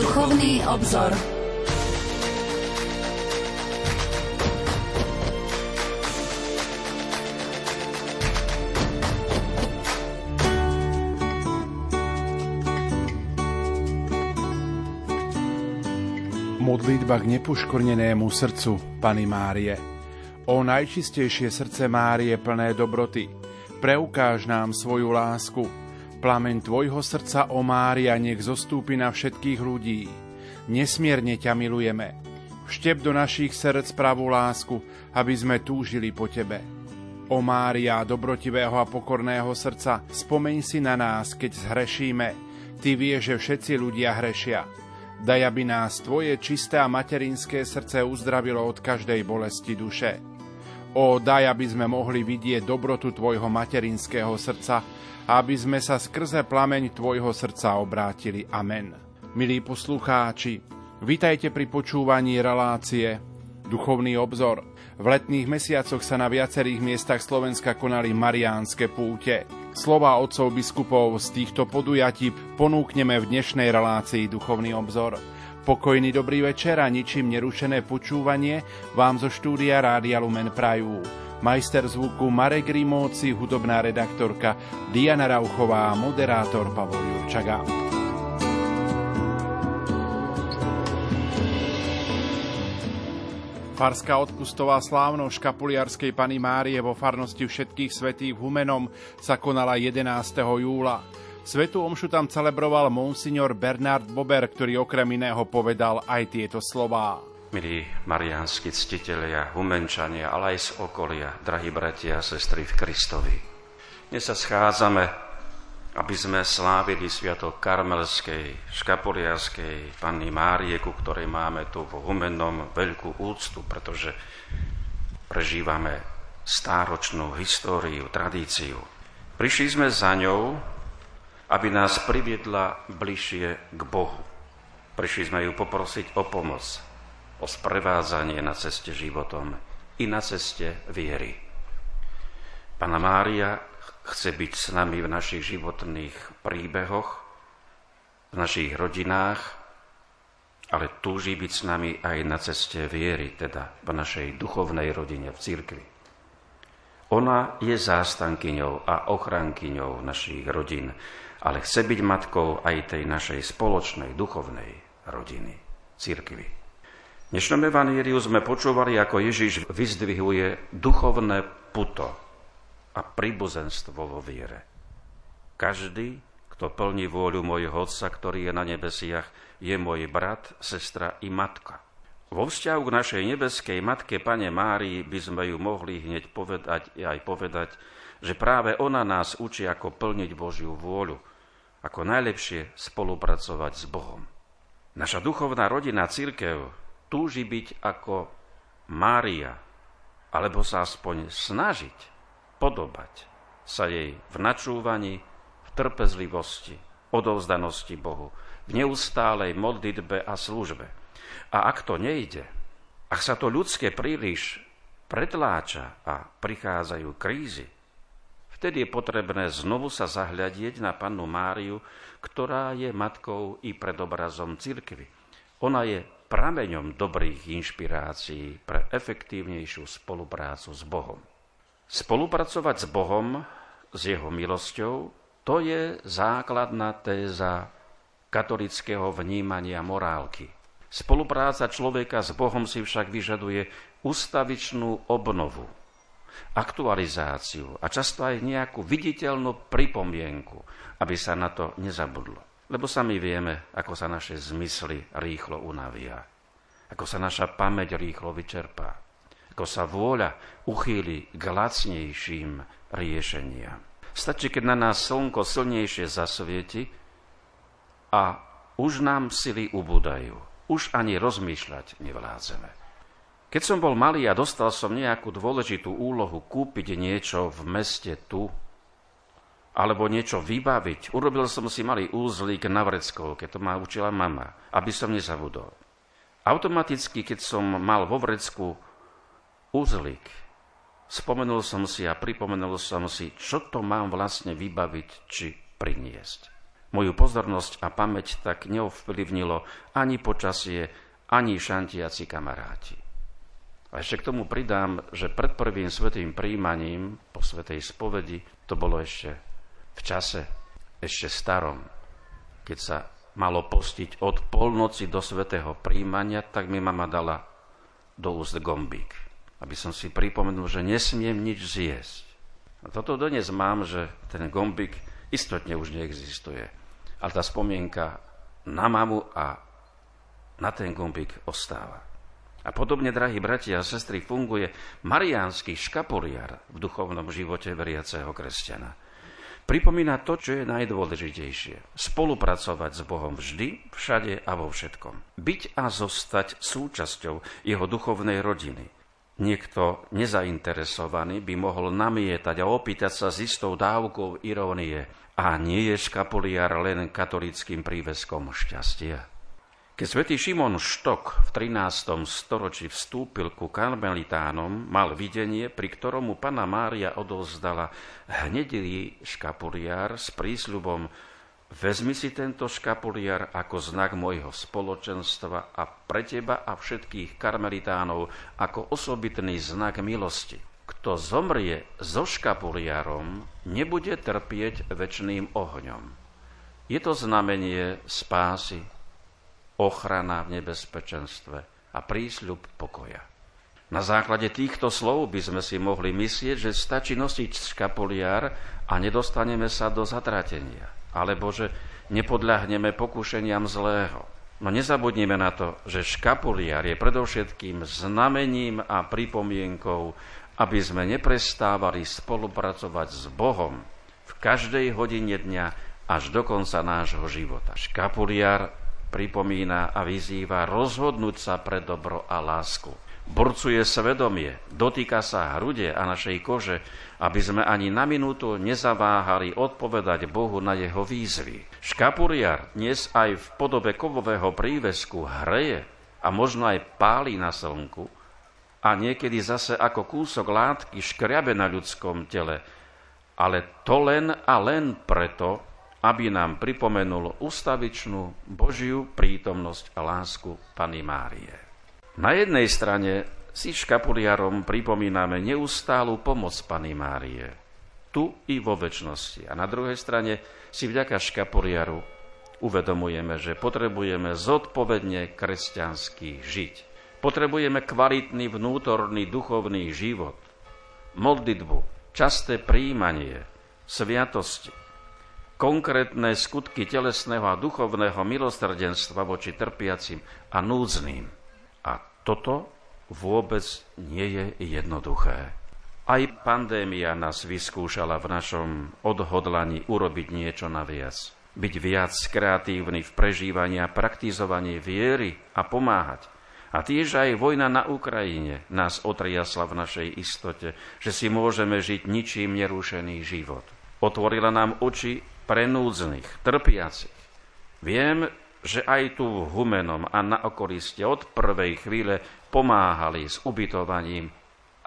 Duchovný obzor. Modlitba k nepoškornenému srdcu Pany Márie. O najčistejšie srdce Márie plné dobroty, preukáž nám svoju lásku. Plameň Tvojho srdca, o Mária, nech zostúpi na všetkých ľudí. Nesmierne ťa milujeme. Vštep do našich srdc pravú lásku, aby sme túžili po Tebe. O Mária, dobrotivého a pokorného srdca, spomeň si na nás, keď zhrešíme. Ty vieš, že všetci ľudia hrešia Daj, aby nás Tvoje čisté a materinské srdce uzdravilo od každej bolesti duše. O, daj, aby sme mohli vidieť dobrotu Tvojho materinského srdca aby sme sa skrze plameň Tvojho srdca obrátili. Amen. Milí poslucháči, vitajte pri počúvaní relácie Duchovný obzor. V letných mesiacoch sa na viacerých miestach Slovenska konali mariánske púte. Slova otcov biskupov z týchto podujatí ponúkneme v dnešnej relácii Duchovný obzor. Pokojný dobrý večer a ničím nerušené počúvanie vám zo štúdia Rádia Lumen Prajú. Majster zvuku Marek Rimóci, hudobná redaktorka Diana Rauchová a moderátor Pavol Jurčaga. Farská odpustová slávnosť škapuliarskej Pany Márie vo farnosti všetkých svetých v Humenom sa konala 11. júla. Svetu omšu tam celebroval monsignor Bernard Bober, ktorý okrem iného povedal aj tieto slová. Milí mariánsky ctitelia, humenčania, ale aj z okolia, drahí bratia a sestry v Kristovi. Dnes sa schádzame aby sme slávili sviatok karmelskej, škapoliarskej Panny Márie, ku ktorej máme tu v Humennom veľkú úctu, pretože prežívame stáročnú históriu, tradíciu. Prišli sme za ňou, aby nás priviedla bližšie k Bohu. Prišli sme ju poprosiť o pomoc, o sprevádzanie na ceste životom i na ceste viery. Pana Mária chce byť s nami v našich životných príbehoch, v našich rodinách, ale túži byť s nami aj na ceste viery, teda v našej duchovnej rodine, v cirkvi. Ona je zástankyňou a ochrankyňou našich rodín, ale chce byť matkou aj tej našej spoločnej duchovnej rodiny, cirkvi. V dnešnom evaníliu sme počúvali, ako Ježiš vyzdvihuje duchovné puto, a príbuzenstvo vo viere. Každý, kto plní vôľu môjho Otca, ktorý je na nebesiach, je môj brat, sestra i matka. Vo vzťahu k našej nebeskej matke, Pane Márii, by sme ju mohli hneď povedať aj povedať, že práve ona nás učí, ako plniť Božiu vôľu, ako najlepšie spolupracovať s Bohom. Naša duchovná rodina církev túži byť ako Mária, alebo sa aspoň snažiť podobať sa jej v načúvaní, v trpezlivosti, odovzdanosti Bohu, v neustálej modlitbe a službe. A ak to nejde, ak sa to ľudské príliš pretláča a prichádzajú krízy, vtedy je potrebné znovu sa zahľadieť na pannu Máriu, ktorá je matkou i predobrazom cirkvy. Ona je prameňom dobrých inšpirácií pre efektívnejšiu spoluprácu s Bohom. Spolupracovať s Bohom, s Jeho milosťou, to je základná téza katolického vnímania morálky. Spolupráca človeka s Bohom si však vyžaduje ustavičnú obnovu, aktualizáciu a často aj nejakú viditeľnú pripomienku, aby sa na to nezabudlo. Lebo sami vieme, ako sa naše zmysly rýchlo unavia, ako sa naša pamäť rýchlo vyčerpá ako sa vôľa uchýli k lacnejším riešeniam. Stačí, keď na nás slnko silnejšie zasvieti a už nám sily ubúdajú. Už ani rozmýšľať nevládzeme. Keď som bol malý a dostal som nejakú dôležitú úlohu kúpiť niečo v meste tu, alebo niečo vybaviť, urobil som si malý úzlík na keď to ma učila mama, aby som nezabudol. Automaticky, keď som mal vo vrecku uzlík. Spomenul som si a pripomenul som si, čo to mám vlastne vybaviť či priniesť. Moju pozornosť a pamäť tak neovplyvnilo ani počasie, ani šantiaci kamaráti. A ešte k tomu pridám, že pred prvým svetým príjmaním po svetej spovedi to bolo ešte v čase, ešte starom, keď sa malo postiť od polnoci do svetého príjmania, tak mi mama dala do úst gombík, aby som si pripomenul, že nesmiem nič zjesť. A toto dnes mám, že ten gombík istotne už neexistuje ale tá spomienka na mamu a na ten gombík ostáva. A podobne, drahí bratia a sestry, funguje mariánsky škapoliar v duchovnom živote veriaceho kresťana. Pripomína to, čo je najdôležitejšie. Spolupracovať s Bohom vždy, všade a vo všetkom. Byť a zostať súčasťou jeho duchovnej rodiny. Niekto nezainteresovaný by mohol namietať a opýtať sa s istou dávkou irónie. A nie je škapuliar len katolickým príveskom šťastia. Keď svätý Šimon Štok v 13. storočí vstúpil ku karmelitánom, mal videnie, pri ktorom mu pana Mária odovzdala hnedilý škapuliar s prísľubom Vezmi si tento škapuliar ako znak môjho spoločenstva a pre teba a všetkých karmelitánov ako osobitný znak milosti. Kto zomrie so škapuliarom, nebude trpieť väčšným ohňom. Je to znamenie spásy, ochrana v nebezpečenstve a prísľub pokoja. Na základe týchto slov by sme si mohli myslieť, že stačí nosiť škapuliar a nedostaneme sa do zatratenia. Alebo že nepodľahneme pokušeniam zlého. No nezabudnime na to, že škapuliar je predovšetkým znamením a pripomienkou aby sme neprestávali spolupracovať s Bohom v každej hodine dňa až do konca nášho života. Škapuliar pripomína a vyzýva rozhodnúť sa pre dobro a lásku. Borcuje svedomie, dotýka sa hrude a našej kože, aby sme ani na minútu nezaváhali odpovedať Bohu na jeho výzvy. Škapuriar dnes aj v podobe kovového prívesku hreje a možno aj páli na slnku, a niekedy zase ako kúsok látky škriabe na ľudskom tele, ale to len a len preto, aby nám pripomenul ustavičnú Božiu prítomnosť a lásku Pany Márie. Na jednej strane si škapuliarom pripomíname neustálu pomoc Pany Márie, tu i vo väčšnosti. A na druhej strane si vďaka škapuliaru uvedomujeme, že potrebujeme zodpovedne kresťansky žiť. Potrebujeme kvalitný vnútorný duchovný život, modlitbu, časté príjmanie, sviatosti, konkrétne skutky telesného a duchovného milosrdenstva voči trpiacim a núdznym. A toto vôbec nie je jednoduché. Aj pandémia nás vyskúšala v našom odhodlaní urobiť niečo naviac. Byť viac kreatívny v prežívaní a praktizovaní viery a pomáhať – a tiež aj vojna na Ukrajine nás otriasla v našej istote, že si môžeme žiť ničím nerušený život. Otvorila nám oči pre núdznych, trpiacich. Viem, že aj tu v Humenom a na okolí ste od prvej chvíle pomáhali s ubytovaním,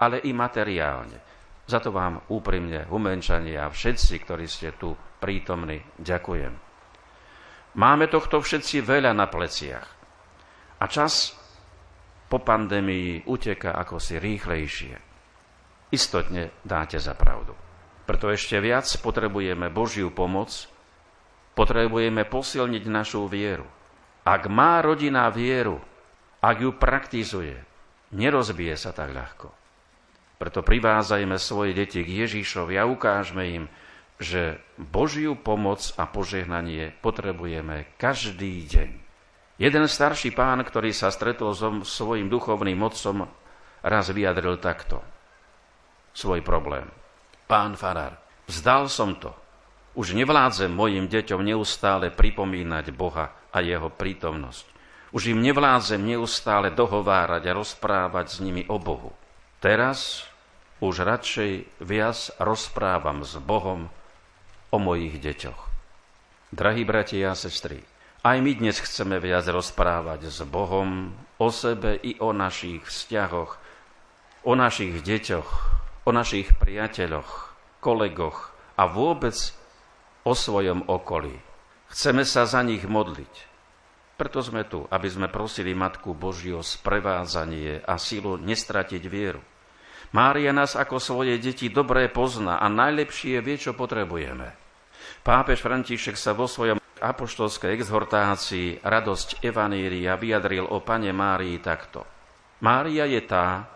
ale i materiálne. Za to vám úprimne, Humenčania a všetci, ktorí ste tu prítomní, ďakujem. Máme tohto všetci veľa na pleciach. A čas po pandémii uteka ako si rýchlejšie. Istotne dáte za pravdu. Preto ešte viac potrebujeme Božiu pomoc, potrebujeme posilniť našu vieru. Ak má rodina vieru, ak ju praktizuje, nerozbije sa tak ľahko. Preto privázajme svoje deti k Ježišovi a ukážme im, že Božiu pomoc a požehnanie potrebujeme každý deň. Jeden starší pán, ktorý sa stretol so svojim duchovným mocom, raz vyjadril takto svoj problém. Pán farár, vzdal som to. Už nevládzem mojim deťom neustále pripomínať Boha a jeho prítomnosť. Už im nevládzem neustále dohovárať a rozprávať s nimi o Bohu. Teraz už radšej viac rozprávam s Bohom o mojich deťoch. Drahí bratia a sestry, aj my dnes chceme viac rozprávať s Bohom o sebe i o našich vzťahoch, o našich deťoch, o našich priateľoch, kolegoch a vôbec o svojom okolí. Chceme sa za nich modliť. Preto sme tu, aby sme prosili Matku Božiu o sprevádzanie a silu nestratiť vieru. Mária nás ako svoje deti dobre pozná a najlepšie vie, čo potrebujeme. Pápež František sa vo svojom apoštolskej exhortácii Radosť Evaníria vyjadril o Pane Márii takto. Mária je tá,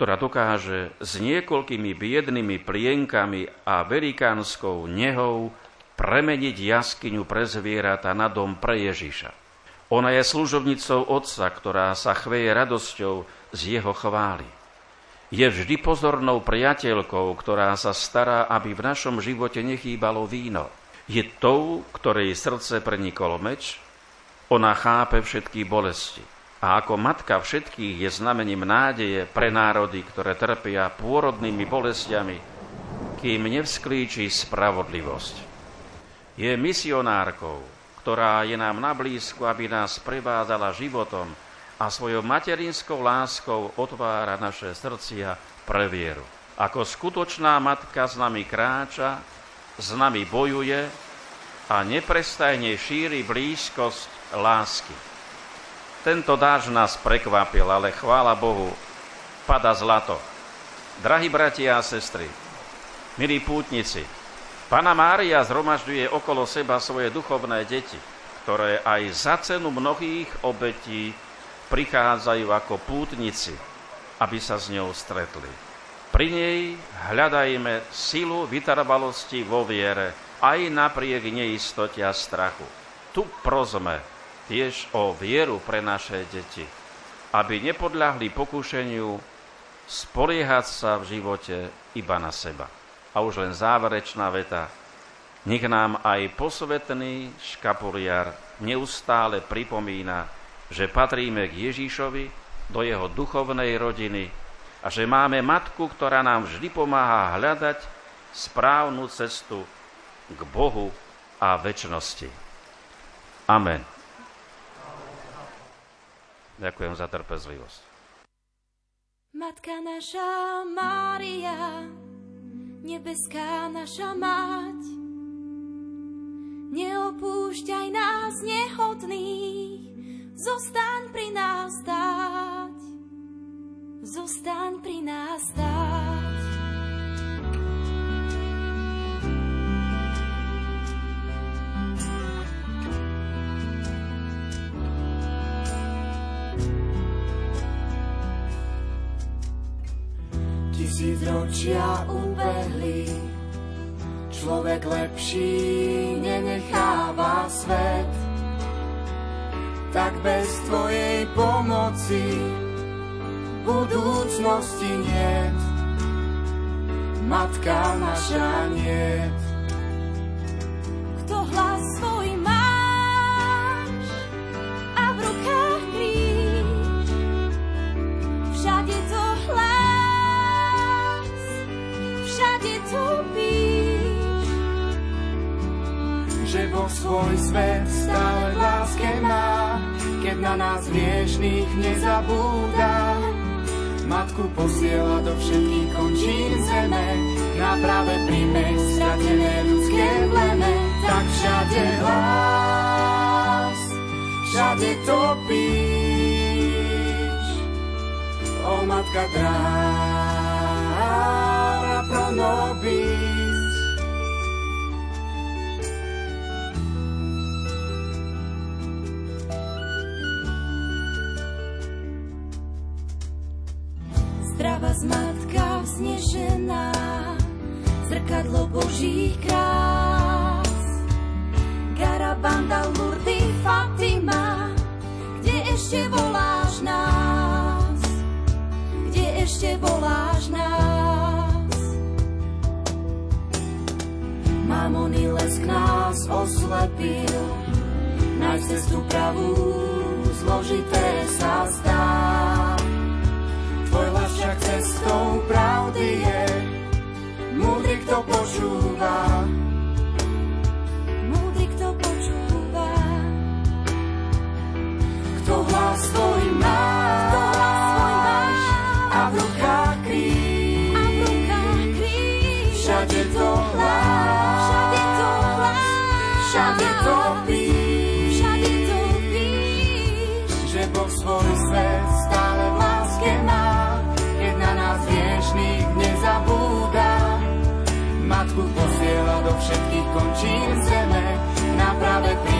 ktorá dokáže s niekoľkými biednými plienkami a velikánskou nehou premeniť jaskyňu pre zvieratá na dom pre Ježiša. Ona je služobnicou Otca, ktorá sa chveje radosťou z jeho chvály je vždy pozornou priateľkou, ktorá sa stará, aby v našom živote nechýbalo víno. Je tou, ktorej srdce prenikol meč, ona chápe všetky bolesti. A ako matka všetkých je znamením nádeje pre národy, ktoré trpia pôrodnými bolestiami, kým nevsklíči spravodlivosť. Je misionárkou, ktorá je nám na blízku, aby nás prevádzala životom, a svojou materinskou láskou otvára naše srdcia pre vieru. Ako skutočná matka s nami kráča, s nami bojuje a neprestajne šíri blízkosť lásky. Tento dáž nás prekvapil, ale chvála Bohu, pada zlato. Drahí bratia a sestry, milí pútnici, Pana Mária zhromažďuje okolo seba svoje duchovné deti, ktoré aj za cenu mnohých obetí prichádzajú ako pútnici, aby sa s ňou stretli. Pri nej hľadajme silu vytrvalosti vo viere, aj napriek neistote a strachu. Tu prosme tiež o vieru pre naše deti, aby nepodľahli pokušeniu spoliehať sa v živote iba na seba. A už len záverečná veta. Nech nám aj posvetný škapuliar neustále pripomína, že patríme k Ježíšovi, do jeho duchovnej rodiny a že máme matku, ktorá nám vždy pomáha hľadať správnu cestu k Bohu a väčšnosti. Amen. Ďakujem za trpezlivosť. Matka naša Mária, nebeská naša mať, neopúšťaj nás nehodných, Zostaň pri nás stáť, zostaň pri nás stáť. Tisíc ročia ubehli, človek lepší nenecháva svet tak bez Tvojej pomoci budúcnosti niet. Matka naša niet. Svoj svet stále v láske máš keď na nás hriešných nezabúda. Matku posiela do všetkých končín zeme, na práve príjme stratené ľudské pleme. Tak všade hlas, všade topíš, o matka dráva pro vás matka vznešená, zrkadlo Božích krás. Garabanda, Lurdy, Fatima, kde ešte voláš nás? Kde ešte voláš nás? Mamony lesk nás oslepil, nájsť cestu pravú, zložité sa zdá však cestou pravdy je. Múdry, kto počúva, múdry, kto počúva, kto hlas tvoj má, kto hlas tvoj máš a v rukách kríž, a v rukách kríž, všade to hlas, všade to hlas, všade topíš, všade topíš, že Boh svoj svet Matku posiela do všetkých končín zeme, náprave príjmeť stratené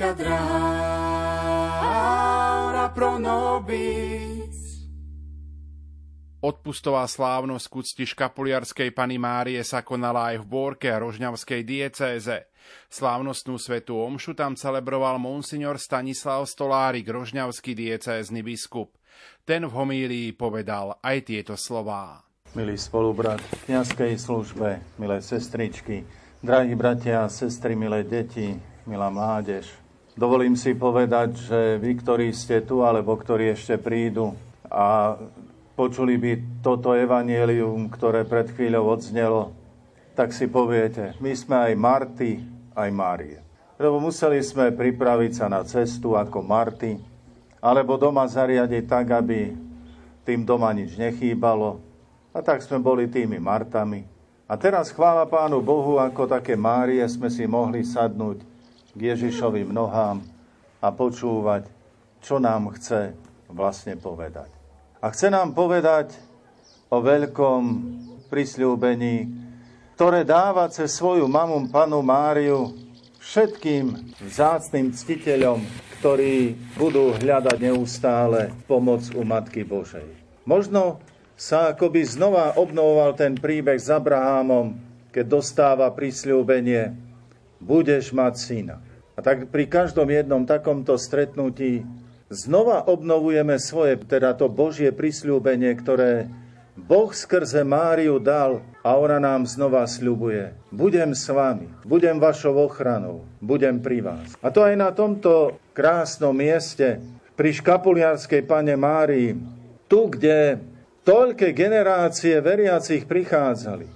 o matka dráha pro nobis. Odpustová slávnosť k úcti škapuliarskej Pany Márie sa konala aj v Bórke a Rožňavskej diecéze. Slávnostnú svetú omšu tam celebroval monsignor Stanislav Stolárik, rožňavský diecézny biskup. Ten v homílii povedal aj tieto slová. Milý spolubrat v kniazkej službe, milé sestričky, drahí bratia a sestry, milé deti, milá mládež. Dovolím si povedať, že vy, ktorí ste tu, alebo ktorí ešte prídu a počuli by toto evanielium, ktoré pred chvíľou odznelo, tak si poviete, my sme aj Marty, aj Márie. Lebo museli sme pripraviť sa na cestu ako Marty, alebo doma zariadiť tak, aby tým doma nič nechýbalo. A tak sme boli tými Martami. A teraz chvála Pánu Bohu, ako také Márie sme si mohli sadnúť k Ježišovým nohám a počúvať, čo nám chce vlastne povedať. A chce nám povedať o veľkom prisľúbení, ktoré dáva cez svoju mamu, panu Máriu, všetkým vzácným ctiteľom, ktorí budú hľadať neustále pomoc u Matky Božej. Možno sa akoby znova obnovoval ten príbeh s Abrahámom, keď dostáva prisľúbenie, budeš mať syna. A tak pri každom jednom takomto stretnutí znova obnovujeme svoje, teda to Božie prisľúbenie, ktoré Boh skrze Máriu dal a ona nám znova sľubuje. Budem s vami, budem vašou ochranou, budem pri vás. A to aj na tomto krásnom mieste, pri škapuliarskej pane Márii, tu, kde toľké generácie veriacich prichádzali.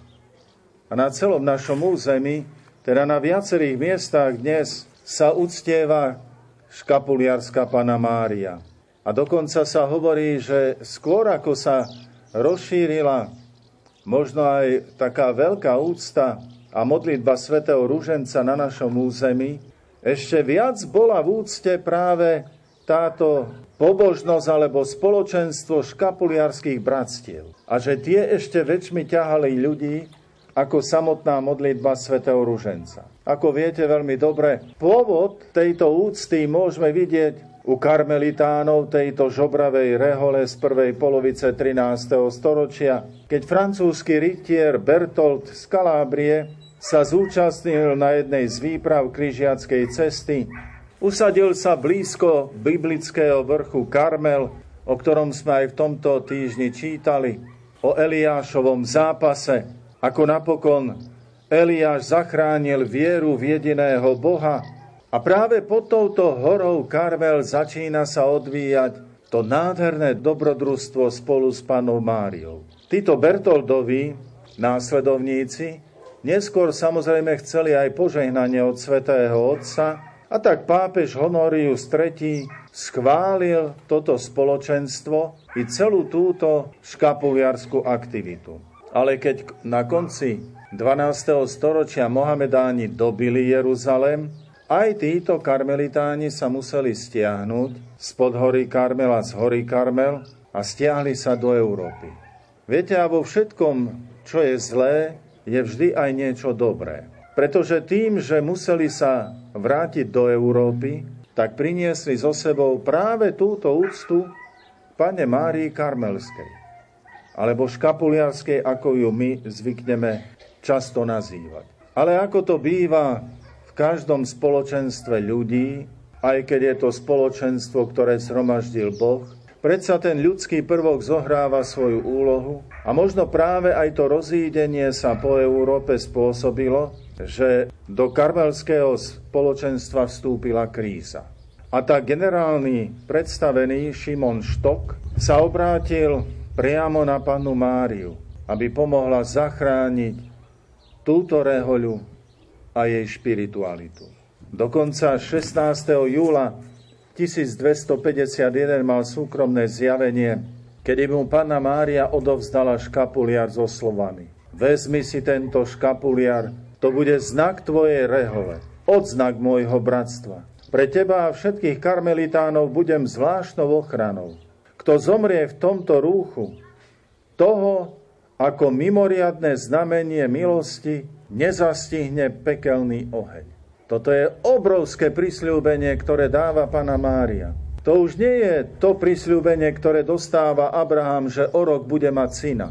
A na celom našom území, teda na viacerých miestach dnes, sa uctieva škapuliarská pana Mária. A dokonca sa hovorí, že skôr ako sa rozšírila možno aj taká veľká úcta a modlitba svätého Rúženca na našom území, ešte viac bola v úcte práve táto pobožnosť alebo spoločenstvo škapuliarských bratstiev. A že tie ešte väčšmi ťahali ľudí ako samotná modlitba svätého Ruženca. Ako viete veľmi dobre, pôvod tejto úcty môžeme vidieť u karmelitánov tejto žobravej rehole z prvej polovice 13. storočia, keď francúzsky rytier Bertolt z Kalábrie sa zúčastnil na jednej z výprav križiackej cesty, usadil sa blízko biblického vrchu Karmel, o ktorom sme aj v tomto týždni čítali, o Eliášovom zápase, ako napokon Eliáš zachránil vieru v jediného Boha a práve pod touto horou Karvel začína sa odvíjať to nádherné dobrodružstvo spolu s panou Máriou. Títo Bertoldovi, následovníci, neskôr samozrejme chceli aj požehnanie od svätého Otca a tak pápež Honorius III schválil toto spoločenstvo i celú túto škapuliarskú aktivitu. Ale keď na konci 12. storočia Mohamedáni dobili Jeruzalem, aj títo karmelitáni sa museli stiahnuť spod hory Karmel a z hory Karmel a stiahli sa do Európy. Viete, a vo všetkom, čo je zlé, je vždy aj niečo dobré. Pretože tým, že museli sa vrátiť do Európy, tak priniesli so sebou práve túto úctu pane Márii Karmelskej. Alebo škapuliarskej, ako ju my zvykneme často nazývať. Ale ako to býva v každom spoločenstve ľudí, aj keď je to spoločenstvo, ktoré zhromaždil Boh, predsa ten ľudský prvok zohráva svoju úlohu a možno práve aj to rozídenie sa po Európe spôsobilo, že do karmelského spoločenstva vstúpila kríza. A tak generálny predstavený Šimon Štok sa obrátil priamo na panu Máriu, aby pomohla zachrániť túto rehoľu a jej špiritualitu. Dokonca 16. júla 1251 mal súkromné zjavenie, kedy mu panna Mária odovzdala škapuliar so slovami. Vezmi si tento škapuliar, to bude znak tvojej rehole, odznak môjho bratstva. Pre teba a všetkých karmelitánov budem zvláštnou ochranou. Kto zomrie v tomto rúchu, toho ako mimoriadne znamenie milosti nezastihne pekelný oheň. Toto je obrovské prisľúbenie, ktoré dáva Pana Mária. To už nie je to prisľúbenie, ktoré dostáva Abraham, že o rok bude mať syna.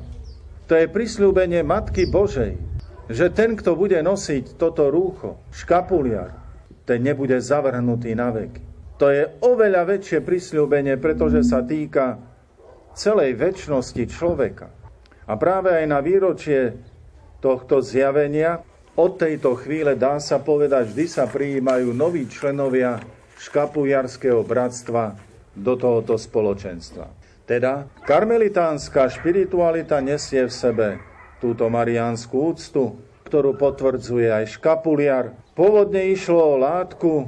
To je prisľúbenie Matky Božej, že ten, kto bude nosiť toto rúcho, škapuliar, ten nebude zavrhnutý na veky. To je oveľa väčšie prisľúbenie, pretože sa týka celej väčšnosti človeka. A práve aj na výročie tohto zjavenia od tejto chvíle dá sa povedať, vždy sa prijímajú noví členovia škapujarského bratstva do tohoto spoločenstva. Teda karmelitánska špiritualita nesie v sebe túto mariánsku úctu, ktorú potvrdzuje aj škapuliar. Pôvodne išlo o látku,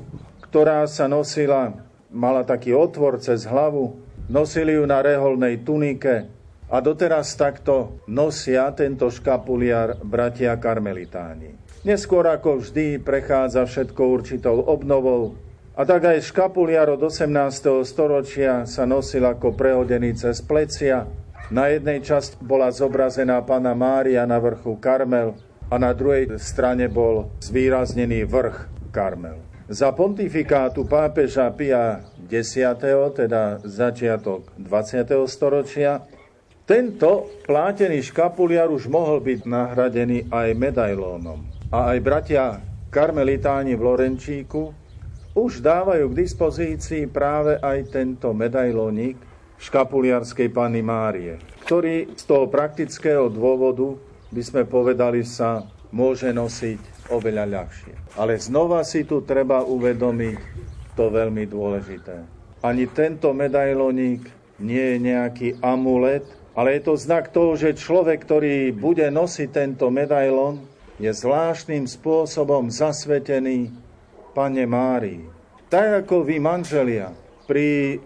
ktorá sa nosila, mala taký otvor cez hlavu, nosili ju na reholnej tunike a doteraz takto nosia tento škapuliar bratia karmelitáni. Neskôr ako vždy prechádza všetko určitou obnovou, a tak aj škapuliar od 18. storočia sa nosil ako prehodený cez plecia. Na jednej časti bola zobrazená pána Mária na vrchu Karmel a na druhej strane bol zvýraznený vrch Karmel. Za pontifikátu pápeža Pia X, teda začiatok 20. storočia, tento plátený škapuliar už mohol byť nahradený aj medailónom. A aj bratia karmelitáni v Lorenčíku už dávajú k dispozícii práve aj tento medailónik škapuliarskej Panny Márie, ktorý z toho praktického dôvodu, by sme povedali, sa môže nosiť oveľa ľahšie. Ale znova si tu treba uvedomiť to veľmi dôležité. Ani tento medailónik nie je nejaký amulet, ale je to znak toho, že človek, ktorý bude nosiť tento medailón, je zvláštnym spôsobom zasvetený Pane Márii. Tak ako vy, manželia, pri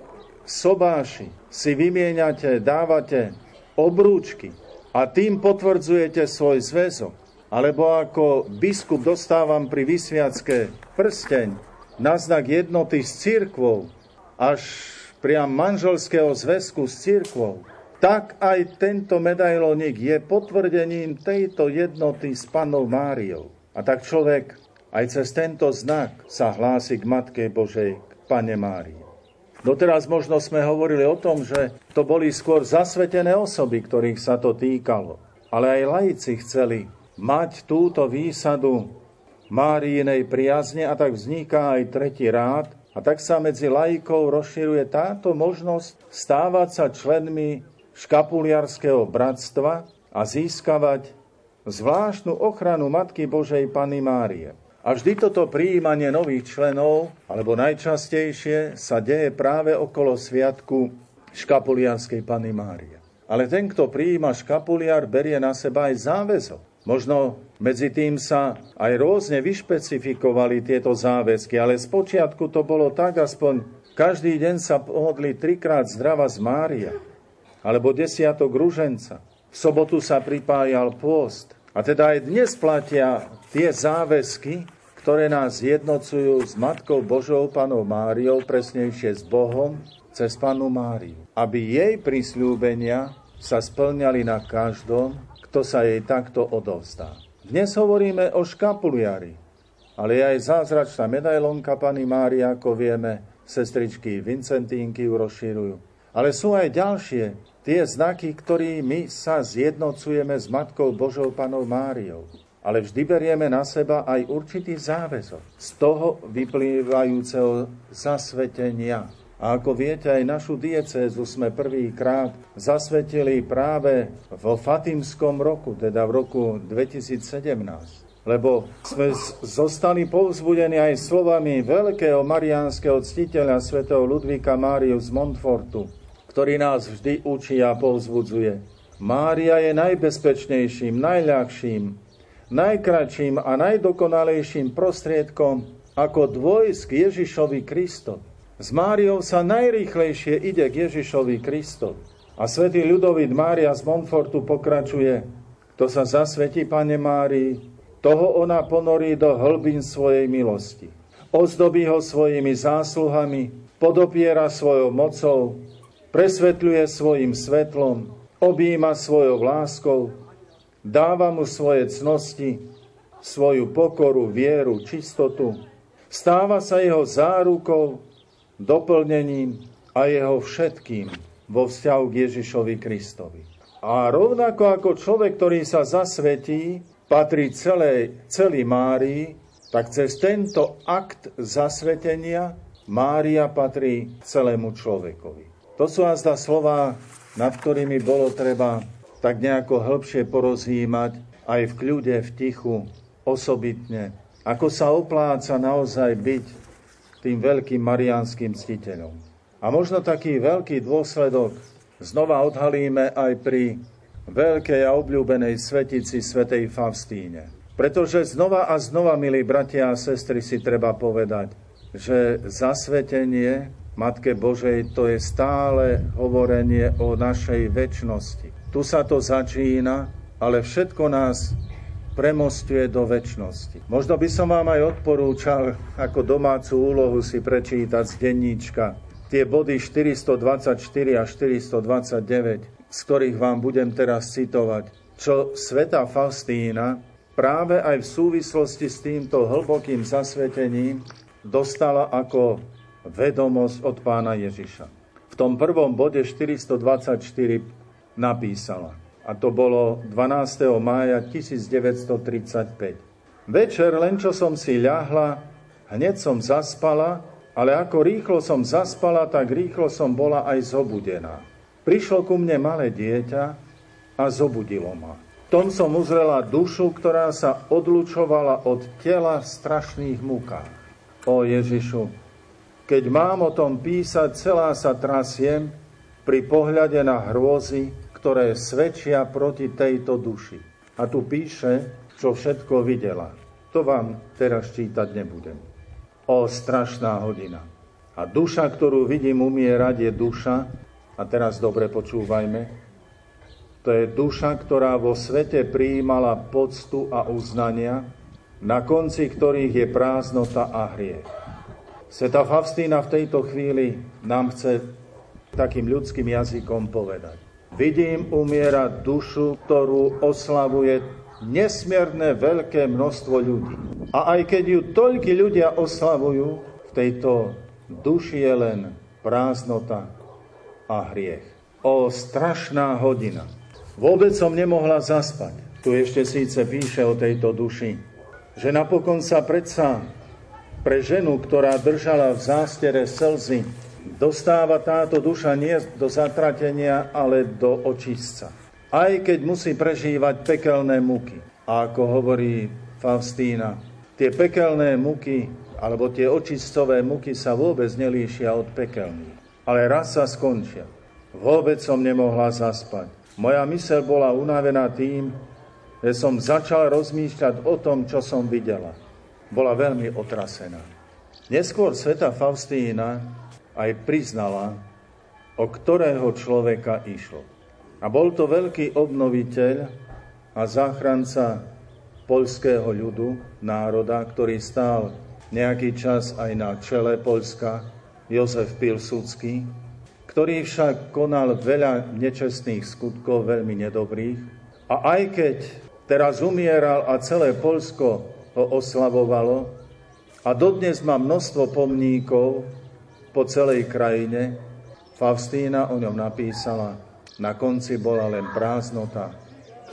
sobáši si vymieňate, dávate obrúčky a tým potvrdzujete svoj zväzok, alebo ako biskup dostávam pri vysviacke prsteň na znak jednoty s církvou, až priam manželského zväzku s církvou, tak aj tento medailónik je potvrdením tejto jednoty s panou Máriou. A tak človek aj cez tento znak sa hlási k Matke Božej, k Pane Márii. Doteraz možno sme hovorili o tom, že to boli skôr zasvetené osoby, ktorých sa to týkalo. Ale aj laici chceli mať túto výsadu Máriinej priazne a tak vzniká aj tretí rád. A tak sa medzi laikou rozširuje táto možnosť stávať sa členmi škapuliarského bratstva a získavať zvláštnu ochranu Matky Božej Pany Márie. A vždy toto prijímanie nových členov, alebo najčastejšie, sa deje práve okolo sviatku škapuliarskej Pany Márie. Ale ten, kto prijíma škapuliar, berie na seba aj záväzok. Možno medzi tým sa aj rôzne vyšpecifikovali tieto záväzky, ale spočiatku to bolo tak, aspoň každý deň sa modli trikrát zdrava z Mária, alebo desiatok ruženca. V sobotu sa pripájal pôst. A teda aj dnes platia tie záväzky, ktoré nás jednocujú s Matkou Božou Panou Máriou, presnejšie s Bohom, cez Panu Máriu. Aby jej prisľúbenia sa splňali na každom, kto sa jej takto odovzdá. Dnes hovoríme o škapuliari, ale je aj zázračná medailonka Pany Mária, ako vieme, sestričky Vincentínky ju rozširujú. Ale sú aj ďalšie, tie znaky, ktorými sa zjednocujeme s Matkou Božou Panou Máriou ale vždy berieme na seba aj určitý záväzok z toho vyplývajúceho zasvetenia. A ako viete, aj našu diecézu sme prvýkrát zasvetili práve vo Fatimskom roku, teda v roku 2017. lebo sme zostali povzbudení aj slovami veľkého mariánskeho ctiteľa svätého Ludvíka Máriu z Montfortu, ktorý nás vždy učí a povzbudzuje. Mária je najbezpečnejším, najľahším, najkračším a najdokonalejším prostriedkom, ako dvojsť k Ježišovi Kristovi. S Máriou sa najrýchlejšie ide k Ježišovi Kristovi. A svätý ľudovit Mária z Montfortu pokračuje, kto sa zasvetí Pane Márii, toho ona ponorí do hlbín svojej milosti. Ozdobí ho svojimi zásluhami, podopiera svojou mocou, presvetľuje svojim svetlom, objíma svojou láskou, dáva mu svoje cnosti, svoju pokoru, vieru, čistotu, stáva sa jeho zárukou, doplnením a jeho všetkým vo vzťahu k Ježišovi Kristovi. A rovnako ako človek, ktorý sa zasvetí, patrí celej, celý Márii, tak cez tento akt zasvetenia Mária patrí celému človekovi. To sú azda slova, nad ktorými bolo treba tak nejako hĺbšie porozímať aj v kľude, v tichu, osobitne. Ako sa opláca naozaj byť tým veľkým marianským ctiteľom. A možno taký veľký dôsledok znova odhalíme aj pri veľkej a obľúbenej svetici svätej Faustíne. Pretože znova a znova, milí bratia a sestry, si treba povedať, že zasvetenie Matke Božej to je stále hovorenie o našej väčšnosti. Tu sa to začína, ale všetko nás premostuje do väčšnosti. Možno by som vám aj odporúčal ako domácu úlohu si prečítať z denníčka tie body 424 a 429, z ktorých vám budem teraz citovať, čo sveta Faustína práve aj v súvislosti s týmto hlbokým zasvetením dostala ako vedomosť od pána Ježiša. V tom prvom bode 424 napísala, a to bolo 12. mája 1935. Večer, len čo som si ľahla, hneď som zaspala, ale ako rýchlo som zaspala, tak rýchlo som bola aj zobudená. Prišlo ku mne malé dieťa a zobudilo ma. V tom som uzrela dušu, ktorá sa odlučovala od tela v strašných mukách. O Ježišu, keď mám o tom písať, celá sa trasiem pri pohľade na hrôzy, ktoré svedčia proti tejto duši. A tu píše, čo všetko videla. To vám teraz čítať nebudem. O strašná hodina. A duša, ktorú vidím umierať, je duša, a teraz dobre počúvajme. To je duša, ktorá vo svete prijímala poctu a uznania, na konci ktorých je prázdnota a hriech. Sveta Favstína v tejto chvíli nám chce takým ľudským jazykom povedať. Vidím umierať dušu, ktorú oslavuje nesmierne veľké množstvo ľudí. A aj keď ju toľky ľudia oslavujú, v tejto duši je len prázdnota a hriech. O strašná hodina. Vôbec som nemohla zaspať. Tu ešte síce píše o tejto duši, že napokon sa predsa pre ženu, ktorá držala v zástere slzy, dostáva táto duša nie do zatratenia, ale do očistca. Aj keď musí prežívať pekelné muky. A ako hovorí Faustína, tie pekelné muky alebo tie očistové muky sa vôbec nelíšia od pekelných ale raz sa skončia. Vôbec som nemohla zaspať. Moja mysel bola unavená tým, že som začal rozmýšľať o tom, čo som videla. Bola veľmi otrasená. Neskôr sveta Faustína aj priznala, o ktorého človeka išlo. A bol to veľký obnoviteľ a záchranca poľského ľudu, národa, ktorý stál nejaký čas aj na čele Polska, Jozef Pilsudský, ktorý však konal veľa nečestných skutkov, veľmi nedobrých. A aj keď teraz umieral a celé Polsko ho oslavovalo, a dodnes má množstvo pomníkov po celej krajine, Faustína o ňom napísala, na konci bola len prázdnota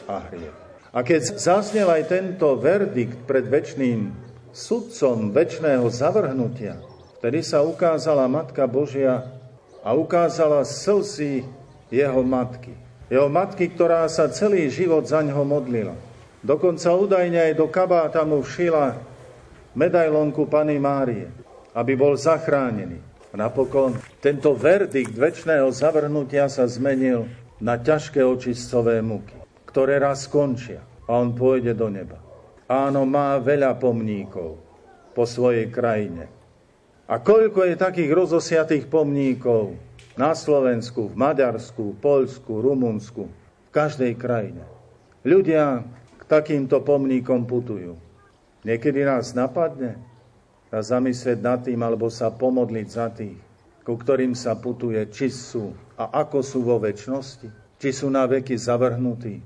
a hriech. A keď zaznel aj tento verdikt pred väčšným sudcom väčšného zavrhnutia, Vtedy sa ukázala Matka Božia a ukázala slzy jeho matky. Jeho matky, ktorá sa celý život za ňo modlila. Dokonca údajne aj do kabáta mu všila medailonku Pany Márie, aby bol zachránený. Napokon tento verdikt väčšného zavrhnutia sa zmenil na ťažké očistové muky, ktoré raz skončia a on pôjde do neba. Áno, má veľa pomníkov po svojej krajine. A koľko je takých rozosiatých pomníkov na Slovensku, v Maďarsku, Poľsku, Rumunsku, v každej krajine. Ľudia takýmto pomníkom putujú. Niekedy nás napadne zamyslieť nad tým, alebo sa pomodliť za tých, ku ktorým sa putuje, či sú a ako sú vo väčšnosti, či sú na veky zavrhnutí,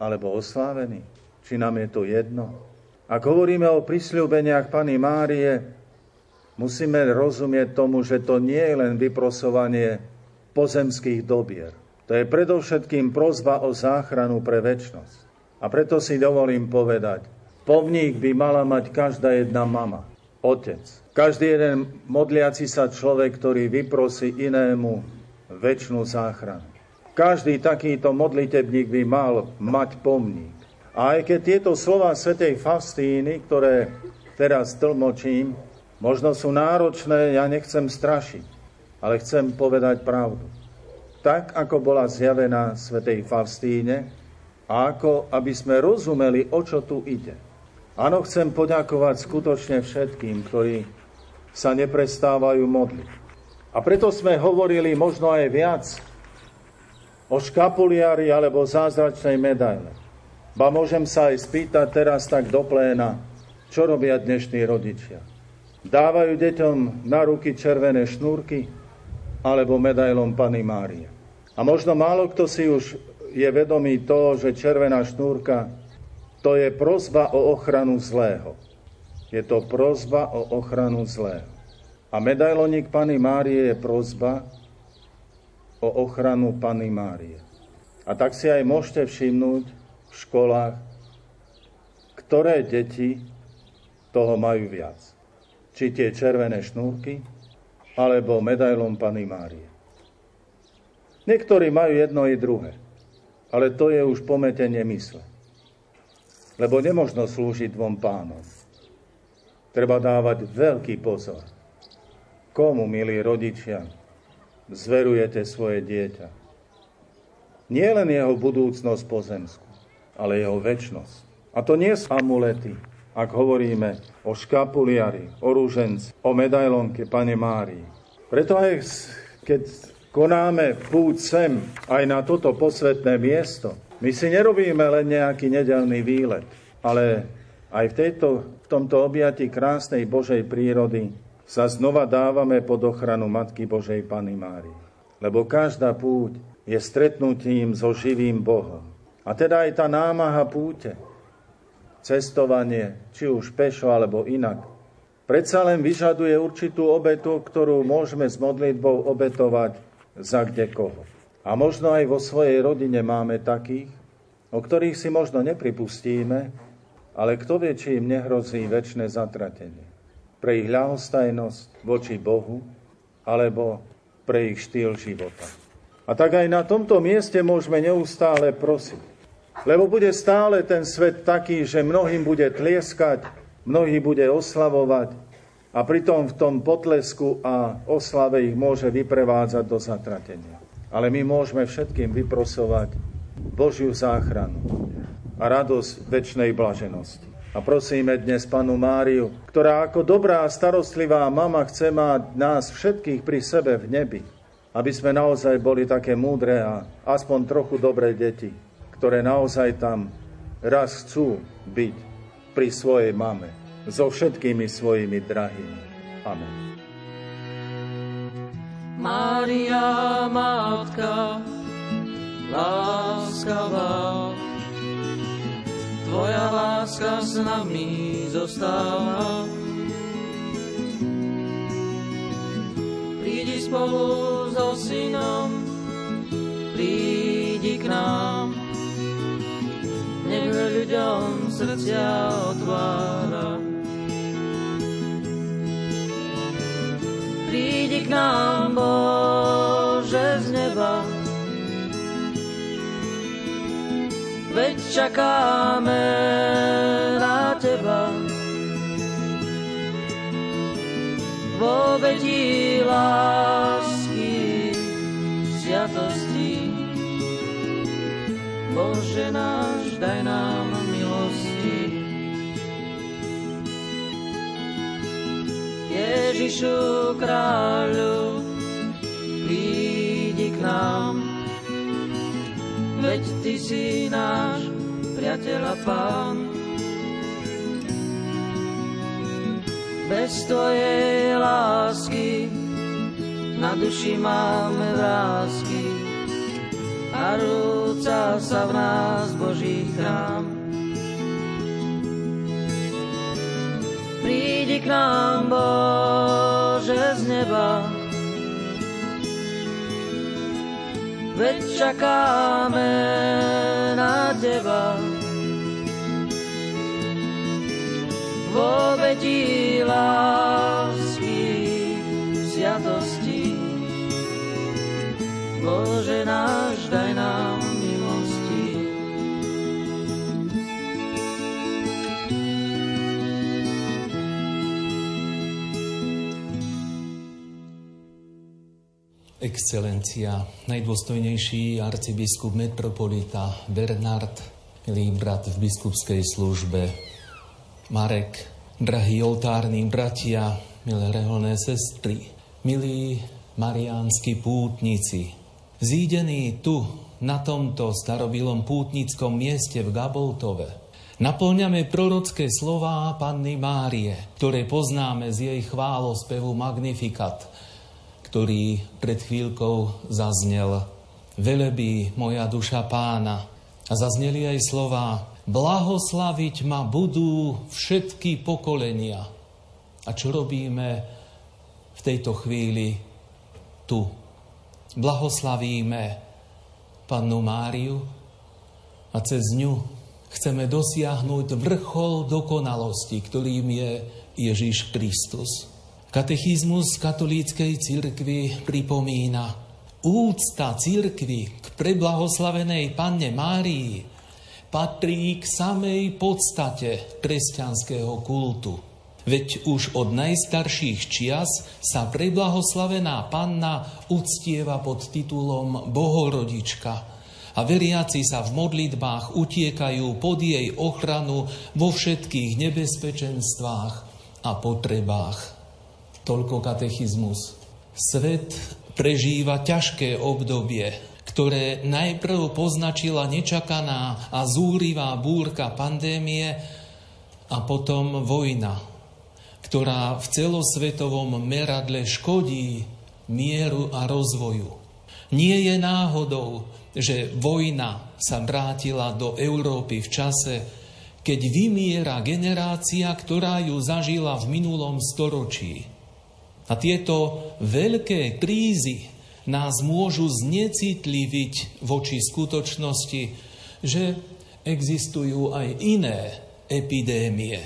alebo oslávení, či nám je to jedno. Ak hovoríme o prisľúbeniach Pany Márie, musíme rozumieť tomu, že to nie je len vyprosovanie pozemských dobier. To je predovšetkým prozba o záchranu pre väčnosť. A preto si dovolím povedať, pomník by mala mať každá jedna mama, otec. Každý jeden modliaci sa človek, ktorý vyprosí inému väčšinu záchranu. Každý takýto modlitebník by mal mať pomník. A aj keď tieto slova svätej Fastíny, ktoré teraz tlmočím, možno sú náročné, ja nechcem strašiť, ale chcem povedať pravdu. Tak, ako bola zjavená svätej Faustíne, a ako aby sme rozumeli, o čo tu ide. Áno, chcem poďakovať skutočne všetkým, ktorí sa neprestávajú modliť. A preto sme hovorili možno aj viac o škapuliari alebo zázračnej medaile. Ba môžem sa aj spýtať teraz tak do pléna, čo robia dnešní rodičia. Dávajú deťom na ruky červené šnúrky alebo medailom Pany Márie. A možno málo kto si už je vedomý toho, že červená šnúrka to je prozba o ochranu zlého. Je to prozba o ochranu zlého. A medailonik Pany Márie je prozba o ochranu Pany Márie. A tak si aj môžete všimnúť v školách, ktoré deti toho majú viac. Či tie červené šnúrky, alebo medailom Pany Márie. Niektorí majú jedno i druhé. Ale to je už pometenie mysle. Lebo nemožno slúžiť dvom pánom. Treba dávať veľký pozor. Komu, milí rodičia, zverujete svoje dieťa? Nie len jeho budúcnosť pozemskú, ale jeho väčnosť. A to nie sú amulety, ak hovoríme o škapuliari, o rúženci, o medailonke Pane Márii. Preto aj keď konáme púť sem aj na toto posvetné miesto, my si nerobíme len nejaký nedelný výlet, ale aj v, tejto, v tomto objati krásnej Božej prírody sa znova dávame pod ochranu Matky Božej Pany Márie. Lebo každá púť je stretnutím so živým Bohom. A teda aj tá námaha púte, cestovanie, či už pešo alebo inak, predsa len vyžaduje určitú obetu, ktorú môžeme s modlitbou obetovať za kde koho. A možno aj vo svojej rodine máme takých, o ktorých si možno nepripustíme, ale kto vie, či im nehrozí väčšie zatratenie. Pre ich ľahostajnosť voči Bohu, alebo pre ich štýl života. A tak aj na tomto mieste môžeme neustále prosiť. Lebo bude stále ten svet taký, že mnohým bude tlieskať, mnohý bude oslavovať, a pritom v tom potlesku a oslave ich môže vyprevádzať do zatratenia. Ale my môžeme všetkým vyprosovať Božiu záchranu a radosť väčšnej blaženosti. A prosíme dnes panu Máriu, ktorá ako dobrá a starostlivá mama chce mať nás všetkých pri sebe v nebi, aby sme naozaj boli také múdre a aspoň trochu dobré deti, ktoré naozaj tam raz chcú byť pri svojej mame so všetkými svojimi drahými. Amen. Mária, Matka, láskavá, Tvoja láska s nami zostáva. Prídi spolu so synom, prídi k nám, nech ľuďom srdcia otvára. Prídi k nám, Bože, z neba. veď čakáme na teba. Vo vedí lásky, sviatosti, Bože náš, daj nám Ježišu kráľu, prídi k nám, veď Ty si náš priateľ a pán. Bez Tvojej lásky na duši máme vrázky a rúca sa v nás Boží chrám. Prídi k nám, Bože, z neba, veď čakáme na Teba. Vo vedí lásky, sviatosti, Bože náš, Excelencia, najdôstojnejší arcibiskup metropolita Bernard, milý brat v biskupskej službe, Marek, drahí oltárni bratia, milé reholné sestry, milí mariánsky pútnici, zídení tu, na tomto starobilom pútnickom mieste v Gaboltove, Naplňame prorocké slová Panny Márie, ktoré poznáme z jej chválospevu Magnificat, ktorý pred chvíľkou zaznel. Velebí moja duša pána. A zazneli aj slova Blahoslaviť ma budú všetky pokolenia. A čo robíme v tejto chvíli tu? Blahoslavíme Pannu Máriu a cez ňu chceme dosiahnuť vrchol dokonalosti, ktorým je Ježiš Kristus. Katechizmus katolíckej cirkvi pripomína úcta cirkvi k preblahoslavenej panne Márii patrí k samej podstate kresťanského kultu. Veď už od najstarších čias sa preblahoslavená panna uctieva pod titulom Bohorodička a veriaci sa v modlitbách utiekajú pod jej ochranu vo všetkých nebezpečenstvách a potrebách. Toľko katechizmus. Svet prežíva ťažké obdobie, ktoré najprv poznačila nečakaná a zúrivá búrka pandémie a potom vojna, ktorá v celosvetovom meradle škodí mieru a rozvoju. Nie je náhodou, že vojna sa vrátila do Európy v čase, keď vymiera generácia, ktorá ju zažila v minulom storočí. A tieto veľké krízy nás môžu znecitliviť voči skutočnosti, že existujú aj iné epidémie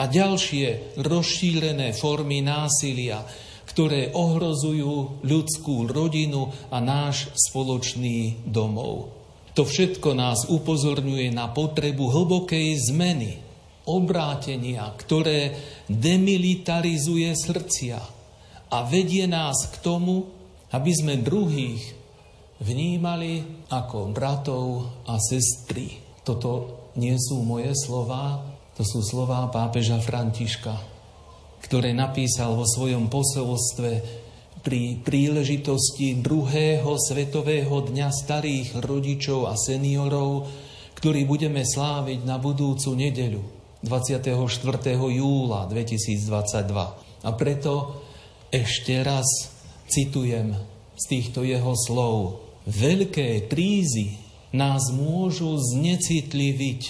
a ďalšie rozšírené formy násilia, ktoré ohrozujú ľudskú rodinu a náš spoločný domov. To všetko nás upozorňuje na potrebu hlbokej zmeny, obrátenia, ktoré demilitarizuje srdcia, a vedie nás k tomu, aby sme druhých vnímali ako bratov a sestry. Toto nie sú moje slova, to sú slova pápeža Františka, ktoré napísal vo svojom posolstve pri príležitosti druhého svetového dňa starých rodičov a seniorov, ktorý budeme sláviť na budúcu nedeľu 24. júla 2022. A preto ešte raz citujem z týchto jeho slov. Veľké krízy nás môžu znecitliviť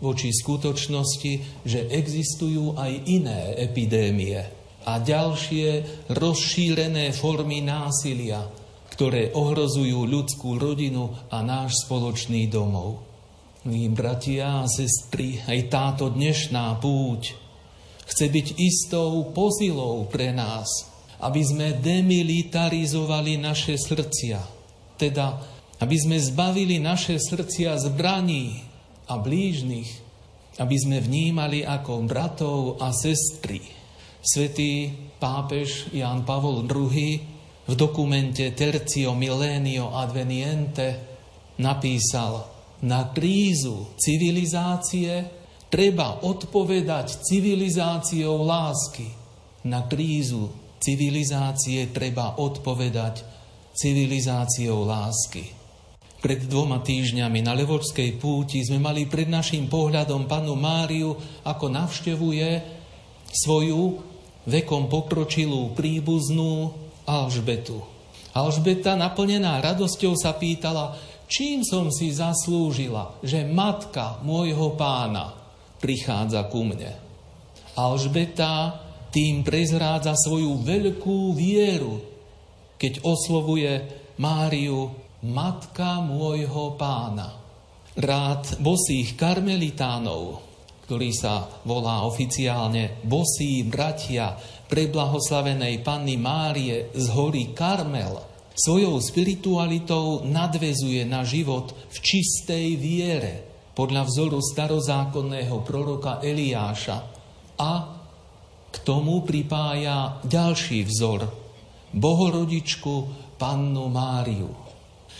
voči skutočnosti, že existujú aj iné epidémie a ďalšie rozšírené formy násilia, ktoré ohrozujú ľudskú rodinu a náš spoločný domov. Milí bratia a sestry, aj táto dnešná púť chce byť istou pozilou pre nás, aby sme demilitarizovali naše srdcia. Teda, aby sme zbavili naše srdcia zbraní a blížnych, aby sme vnímali ako bratov a sestry. Svetý pápež Jan Pavol II v dokumente Tercio Millenio Adveniente napísal, na krízu civilizácie treba odpovedať civilizáciou lásky. Na krízu civilizácie treba odpovedať civilizáciou lásky. Pred dvoma týždňami na Levočskej púti sme mali pred našim pohľadom panu Máriu, ako navštevuje svoju vekom pokročilú príbuznú Alžbetu. Alžbeta, naplnená radosťou, sa pýtala, čím som si zaslúžila, že matka môjho pána prichádza ku mne. Alžbeta tým prezrádza svoju veľkú vieru, keď oslovuje Máriu matka môjho pána. Rád bosých karmelitánov, ktorý sa volá oficiálne Bosí bratia preblahoslavenej Panny Márie z hory Karmel – svojou spiritualitou nadvezuje na život v čistej viere podľa vzoru starozákonného proroka Eliáša a k tomu pripája ďalší vzor, bohorodičku pannu Máriu.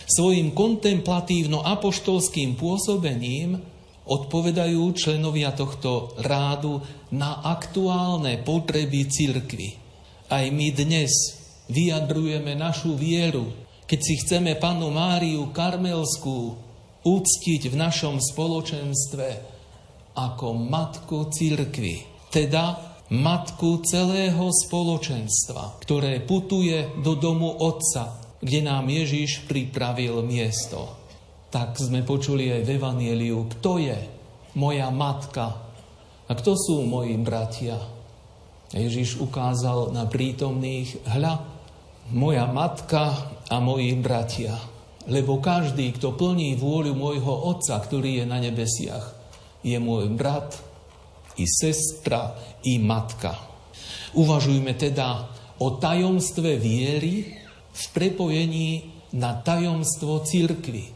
Svojim kontemplatívno-apoštolským pôsobením odpovedajú členovia tohto rádu na aktuálne potreby cirkvy. Aj my dnes vyjadrujeme našu vieru, keď si chceme panu Máriu Karmelskú úctiť v našom spoločenstve ako matku cirkvy, teda matku celého spoločenstva, ktoré putuje do domu Otca, kde nám Ježiš pripravil miesto. Tak sme počuli aj v Evangeliu, kto je moja matka a kto sú moji bratia. Ježiš ukázal na prítomných, hľa, moja matka a moji bratia. Lebo každý, kto plní vôľu môjho Otca, ktorý je na nebesiach, je môj brat, i sestra, i matka. Uvažujme teda o tajomstve viery v prepojení na tajomstvo církvy.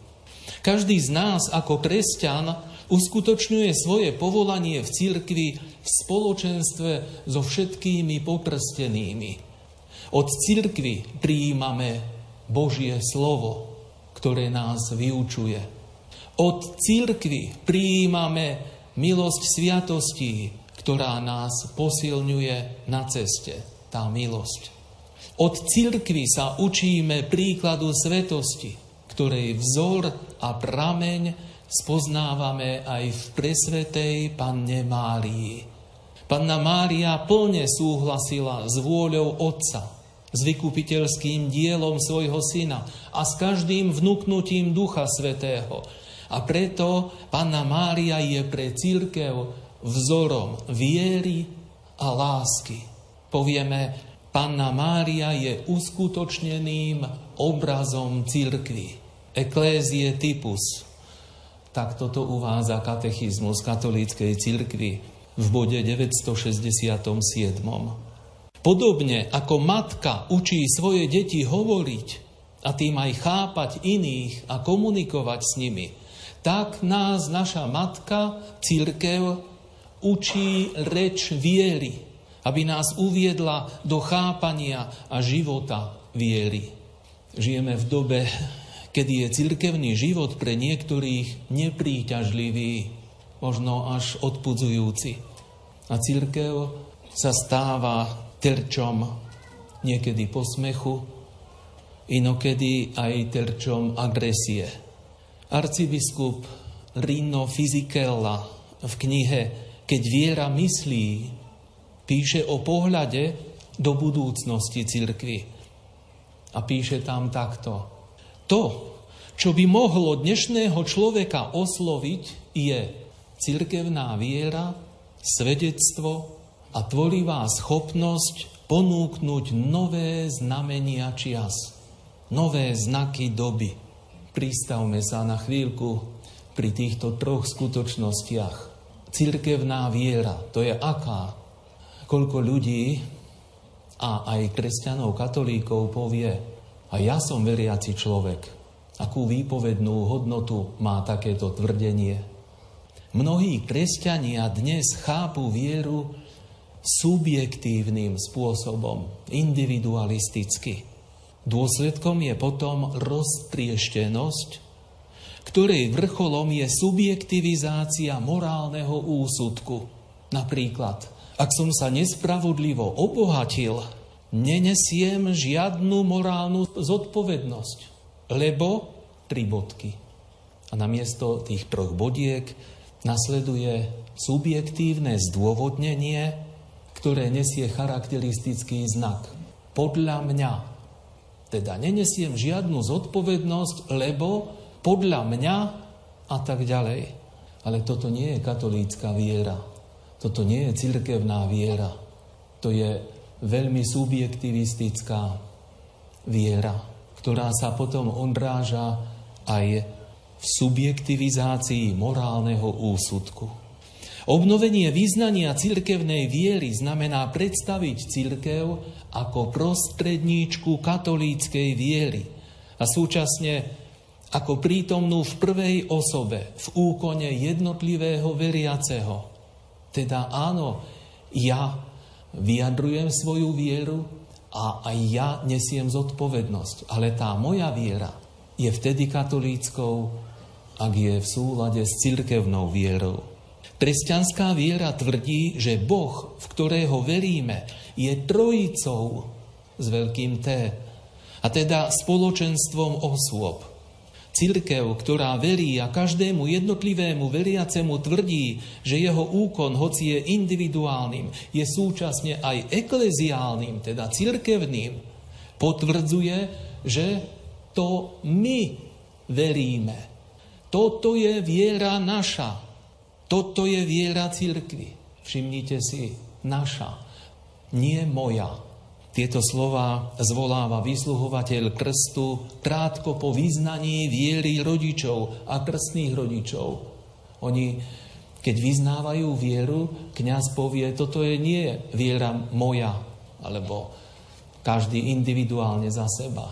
Každý z nás ako kresťan uskutočňuje svoje povolanie v církvi v spoločenstve so všetkými potrstenými. Od cirkvy prijímame Božie slovo, ktoré nás vyučuje. Od cirkvy prijímame milosť sviatostí, ktorá nás posilňuje na ceste, tá milosť. Od cirkvy sa učíme príkladu svetosti, ktorej vzor a prameň spoznávame aj v presvetej Panne Márii. Panna Mária plne súhlasila s vôľou Otca, s vykupiteľským dielom svojho syna a s každým vnúknutím Ducha Svetého. A preto Panna Mária je pre církev vzorom viery a lásky. Povieme, Panna Mária je uskutočneným obrazom církvy. Eklézie typus. Tak toto uvádza katechizmus katolíckej církvy v bode 967. Podobne ako matka učí svoje deti hovoriť a tým aj chápať iných a komunikovať s nimi, tak nás naša matka, církev, učí reč viery, aby nás uviedla do chápania a života viery. Žijeme v dobe, kedy je cirkevný život pre niektorých nepríťažlivý, možno až odpudzujúci. A církev sa stáva terčom niekedy posmechu, inokedy aj terčom agresie. Arcibiskup Rino Fizikella v knihe Keď viera myslí píše o pohľade do budúcnosti cirkvy. A píše tam takto. To, čo by mohlo dnešného človeka osloviť, je cirkevná viera, svedectvo a tvorivá schopnosť ponúknuť nové znamenia čias, nové znaky doby. Pristavme sa na chvíľku pri týchto troch skutočnostiach. Cirkevná viera, to je aká? Koľko ľudí a aj kresťanov, katolíkov povie, a ja som veriaci človek. Akú výpovednú hodnotu má takéto tvrdenie? Mnohí kresťania dnes chápu vieru subjektívnym spôsobom, individualisticky. Dôsledkom je potom roztrieštenosť, ktorej vrcholom je subjektivizácia morálneho úsudku. Napríklad, ak som sa nespravodlivo obohatil, nenesiem žiadnu morálnu zodpovednosť, lebo tri bodky. A namiesto tých troch bodiek nasleduje subjektívne zdôvodnenie, ktoré nesie charakteristický znak. Podľa mňa. Teda nenesiem žiadnu zodpovednosť, lebo podľa mňa a tak ďalej. Ale toto nie je katolícka viera. Toto nie je cirkevná viera. To je veľmi subjektivistická viera, ktorá sa potom odráža aj v subjektivizácii morálneho úsudku. Obnovenie význania cirkevnej viery znamená predstaviť cirkev ako prostredníčku katolíckej viery a súčasne ako prítomnú v prvej osobe v úkone jednotlivého veriaceho. Teda áno, ja vyjadrujem svoju vieru a aj ja nesiem zodpovednosť. Ale tá moja viera je vtedy katolíckou, ak je v súlade s cirkevnou vierou. Kresťanská viera tvrdí, že Boh, v ktorého veríme, je trojicou s veľkým T, a teda spoločenstvom osôb – Cirkev, ktorá verí a každému jednotlivému veriacemu tvrdí, že jeho úkon, hoci je individuálnym, je súčasne aj ekleziálnym, teda cirkevným, potvrdzuje, že to my veríme. Toto je viera naša. Toto je viera cirkvy. Všimnite si, naša, nie moja. Tieto slova zvoláva vysluhovateľ krstu krátko po vyznaní viery rodičov a krstných rodičov. Oni, keď vyznávajú vieru, kňaz povie, toto je nie viera moja, alebo každý individuálne za seba.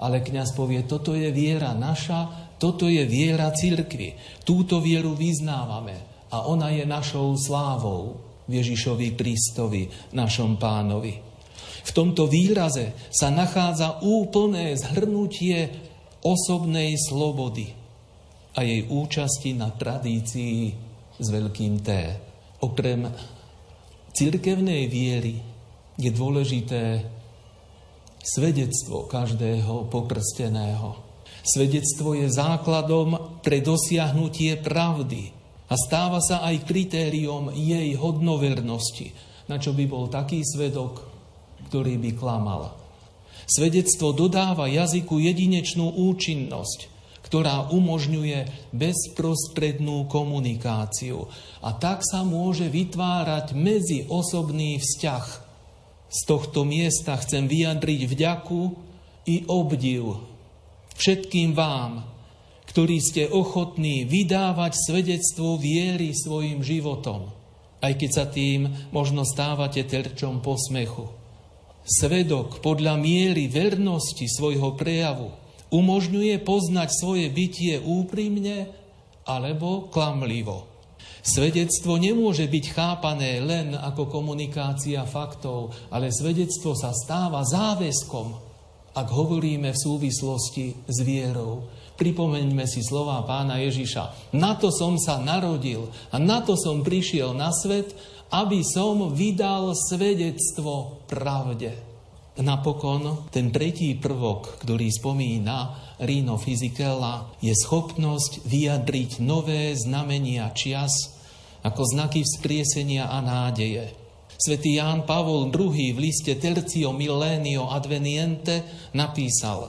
Ale kňaz povie, toto je viera naša, toto je viera cirkvi. Túto vieru vyznávame a ona je našou slávou Ježišovi Kristovi, našom pánovi. V tomto výraze sa nachádza úplné zhrnutie osobnej slobody a jej účasti na tradícii s veľkým T. Okrem cirkevnej viery je dôležité svedectvo každého pokrsteného. Svedectvo je základom pre dosiahnutie pravdy a stáva sa aj kritériom jej hodnovernosti, na čo by bol taký svedok, ktorý by klamal. Svedectvo dodáva jazyku jedinečnú účinnosť, ktorá umožňuje bezprostrednú komunikáciu. A tak sa môže vytvárať medziosobný vzťah. Z tohto miesta chcem vyjadriť vďaku i obdiv všetkým vám, ktorí ste ochotní vydávať svedectvo viery svojim životom, aj keď sa tým možno stávate terčom posmechu. Svedok podľa miery vernosti svojho prejavu umožňuje poznať svoje bytie úprimne alebo klamlivo. Svedectvo nemôže byť chápané len ako komunikácia faktov, ale svedectvo sa stáva záväzkom, ak hovoríme v súvislosti s vierou. Pripomeňme si slova pána Ježiša. Na to som sa narodil a na to som prišiel na svet, aby som vydal svedectvo pravde. Napokon ten tretí prvok, ktorý spomína Rino Fizikella, je schopnosť vyjadriť nové znamenia čias ako znaky vzkriesenia a nádeje. Svetý Ján Pavol II v liste Tercio Millenio Adveniente napísal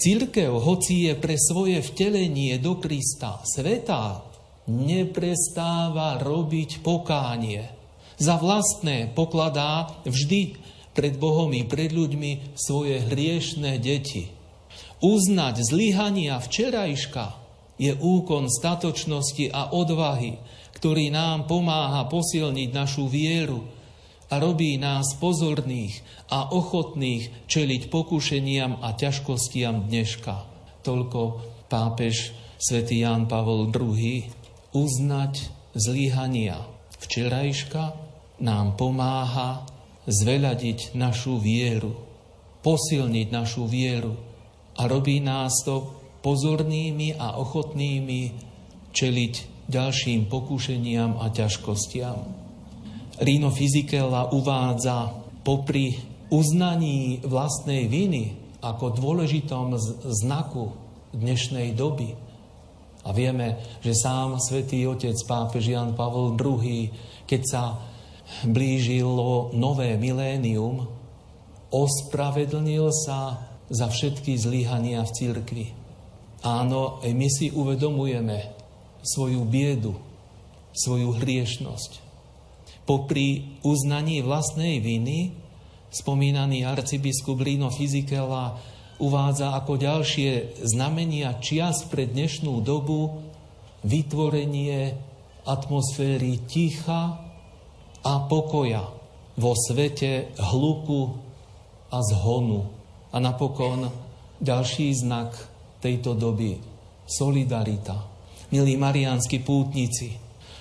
Církev, hoci je pre svoje vtelenie do Krista svetá, neprestáva robiť pokánie za vlastné pokladá vždy pred Bohom i pred ľuďmi svoje hriešné deti. Uznať zlyhania včerajška je úkon statočnosti a odvahy, ktorý nám pomáha posilniť našu vieru a robí nás pozorných a ochotných čeliť pokušeniam a ťažkostiam dneška. Toľko pápež svätý Ján Pavol II uznať zlyhania včerajška, nám pomáha zveľadiť našu vieru, posilniť našu vieru a robí nás to pozornými a ochotnými čeliť ďalším pokúšeniam a ťažkostiam. Rino Fizikella uvádza popri uznaní vlastnej viny ako dôležitom znaku dnešnej doby. A vieme, že sám svätý otec pápež Jan Pavel II, keď sa blížilo nové milénium, ospravedlnil sa za všetky zlyhania v cirkvi. Áno, my si uvedomujeme svoju biedu, svoju hriešnosť. Popri uznaní vlastnej viny spomínaný arcibiskup Lino Fizikela uvádza ako ďalšie znamenia čias pre dnešnú dobu vytvorenie atmosféry ticha a pokoja vo svete hluku a zhonu. A napokon ďalší znak tejto doby solidarita. Milí mariánsky pútnici,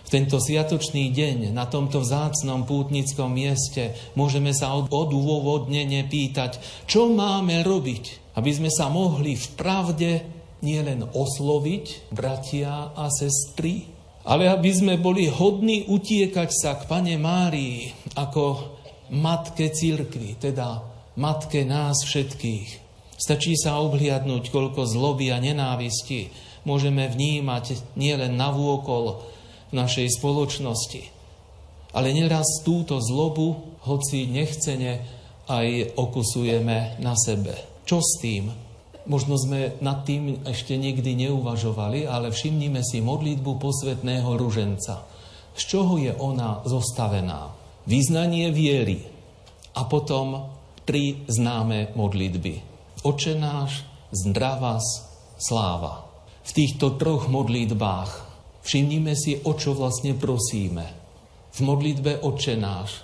tento sviatočný deň na tomto vzácnom pútnickom mieste môžeme sa odôvodnene pýtať, čo máme robiť, aby sme sa mohli v pravde nielen osloviť bratia a sestry, ale aby sme boli hodní utiekať sa k Pane Márii ako matke církvy, teda matke nás všetkých. Stačí sa obhliadnúť, koľko zloby a nenávisti môžeme vnímať nielen na vôkol v našej spoločnosti. Ale neraz túto zlobu, hoci nechcene, aj okusujeme na sebe. Čo s tým? Možno sme nad tým ešte nikdy neuvažovali, ale všimnime si modlitbu posvetného ruženca. Z čoho je ona zostavená? Význanie viery a potom tri známe modlitby. Oče náš, zdravás, sláva. V týchto troch modlitbách všimnime si, o čo vlastne prosíme. V modlitbe Oče náš.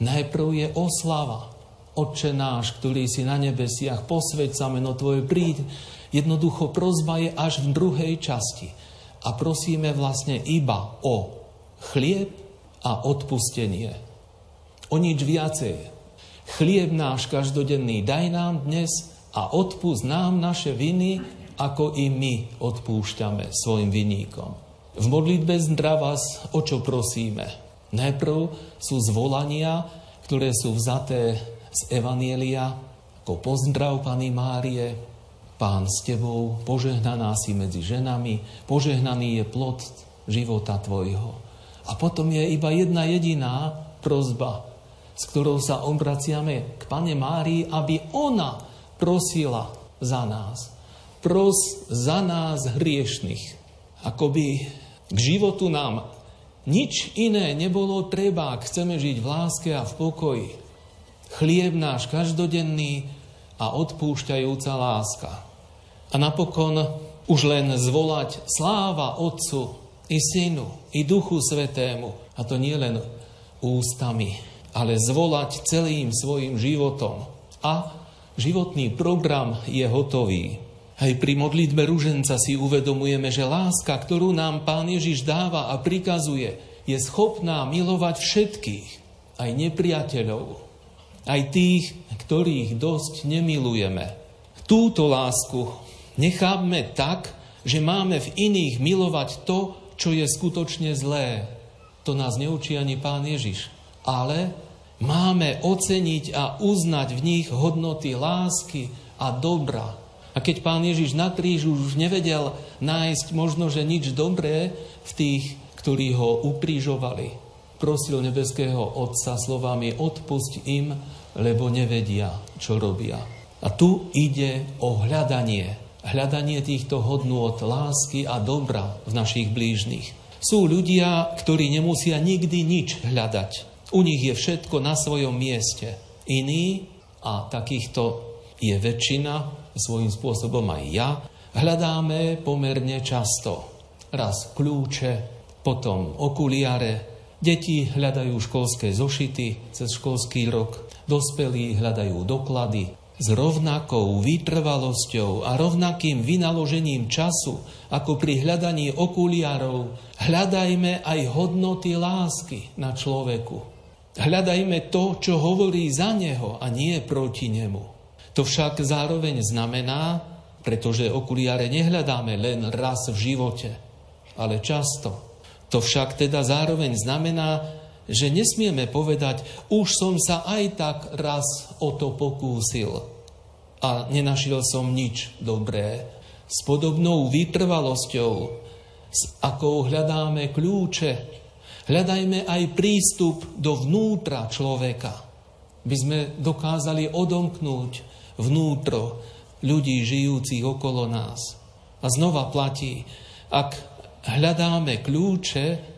Najprv je oslava. Otče náš, ktorý si na nebesiach, posveď sa meno Tvoje, príď. Jednoducho prozba je až v druhej časti. A prosíme vlastne iba o chlieb a odpustenie. O nič viacej. Chlieb náš každodenný daj nám dnes a odpust nám naše viny, ako i my odpúšťame svojim viníkom. V modlitbe zdravás, o čo prosíme? Najprv sú zvolania, ktoré sú vzaté z Evanielia ako pozdrav Pany Márie, Pán s Tebou, požehnaná si medzi ženami, požehnaný je plod života Tvojho. A potom je iba jedna jediná prozba, s ktorou sa obraciame k Pane Márii, aby ona prosila za nás. Pros za nás hriešných. Akoby k životu nám nič iné nebolo treba, ak chceme žiť v láske a v pokoji chlieb náš každodenný a odpúšťajúca láska. A napokon už len zvolať sláva Otcu i Synu i Duchu Svetému. A to nie len ústami, ale zvolať celým svojim životom. A životný program je hotový. Aj pri modlitbe ruženca si uvedomujeme, že láska, ktorú nám Pán Ježiš dáva a prikazuje, je schopná milovať všetkých, aj nepriateľov, aj tých, ktorých dosť nemilujeme. Túto lásku nechápme tak, že máme v iných milovať to, čo je skutočne zlé. To nás neučí ani pán Ježiš. Ale máme oceniť a uznať v nich hodnoty lásky a dobra. A keď pán Ježiš na krížu už nevedel nájsť možno, že nič dobré v tých, ktorí ho ukrížovali, prosil nebeského Otca slovami odpusť im, lebo nevedia, čo robia. A tu ide o hľadanie. Hľadanie týchto od lásky a dobra v našich blížnych. Sú ľudia, ktorí nemusia nikdy nič hľadať. U nich je všetko na svojom mieste. Iní, a takýchto je väčšina, svojím spôsobom aj ja, hľadáme pomerne často. Raz kľúče, potom okuliare, deti hľadajú školské zošity cez školský rok, Dospelí hľadajú doklady, s rovnakou vytrvalosťou a rovnakým vynaložením času, ako pri hľadaní okuliarov, hľadajme aj hodnoty lásky na človeku. Hľadajme to, čo hovorí za neho a nie proti nemu. To však zároveň znamená, pretože okuliare nehľadáme len raz v živote, ale často. To však teda zároveň znamená, že nesmieme povedať, už som sa aj tak raz o to pokúsil a nenašiel som nič dobré. S podobnou vytrvalosťou, s akou hľadáme kľúče, hľadajme aj prístup do vnútra človeka, by sme dokázali odomknúť vnútro ľudí žijúcich okolo nás. A znova platí, ak hľadáme kľúče,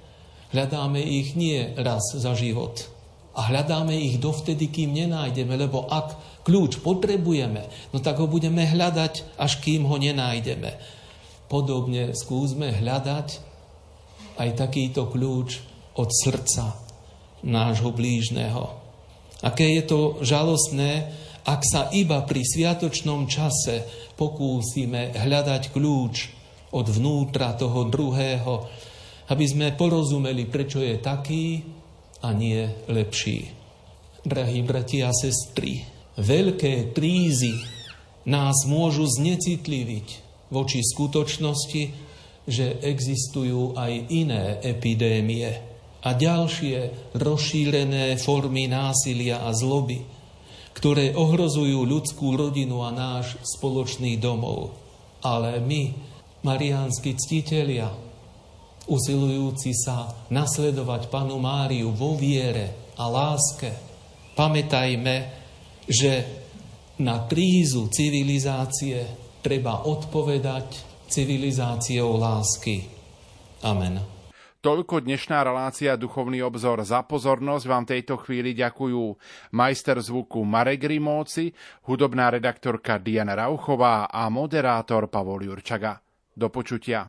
Hľadáme ich nie raz za život. A hľadáme ich dovtedy, kým nenájdeme, lebo ak kľúč potrebujeme, no tak ho budeme hľadať, až kým ho nenájdeme. Podobne skúsme hľadať aj takýto kľúč od srdca nášho blížneho. Aké je to žalostné, ak sa iba pri sviatočnom čase pokúsime hľadať kľúč od vnútra toho druhého, aby sme porozumeli, prečo je taký a nie lepší. Drahí bratia a sestry, veľké krízy nás môžu znecitliviť voči skutočnosti, že existujú aj iné epidémie a ďalšie rozšírené formy násilia a zloby, ktoré ohrozujú ľudskú rodinu a náš spoločný domov. Ale my, mariánsky ctitelia, usilujúci sa nasledovať panu Máriu vo viere a láske. Pamätajme, že na krízu civilizácie treba odpovedať civilizáciou lásky. Amen. Toľko dnešná relácia Duchovný obzor. Za pozornosť vám tejto chvíli ďakujú majster zvuku Marek Rimóci, hudobná redaktorka Diana Rauchová a moderátor Pavol Jurčaga. Do počutia.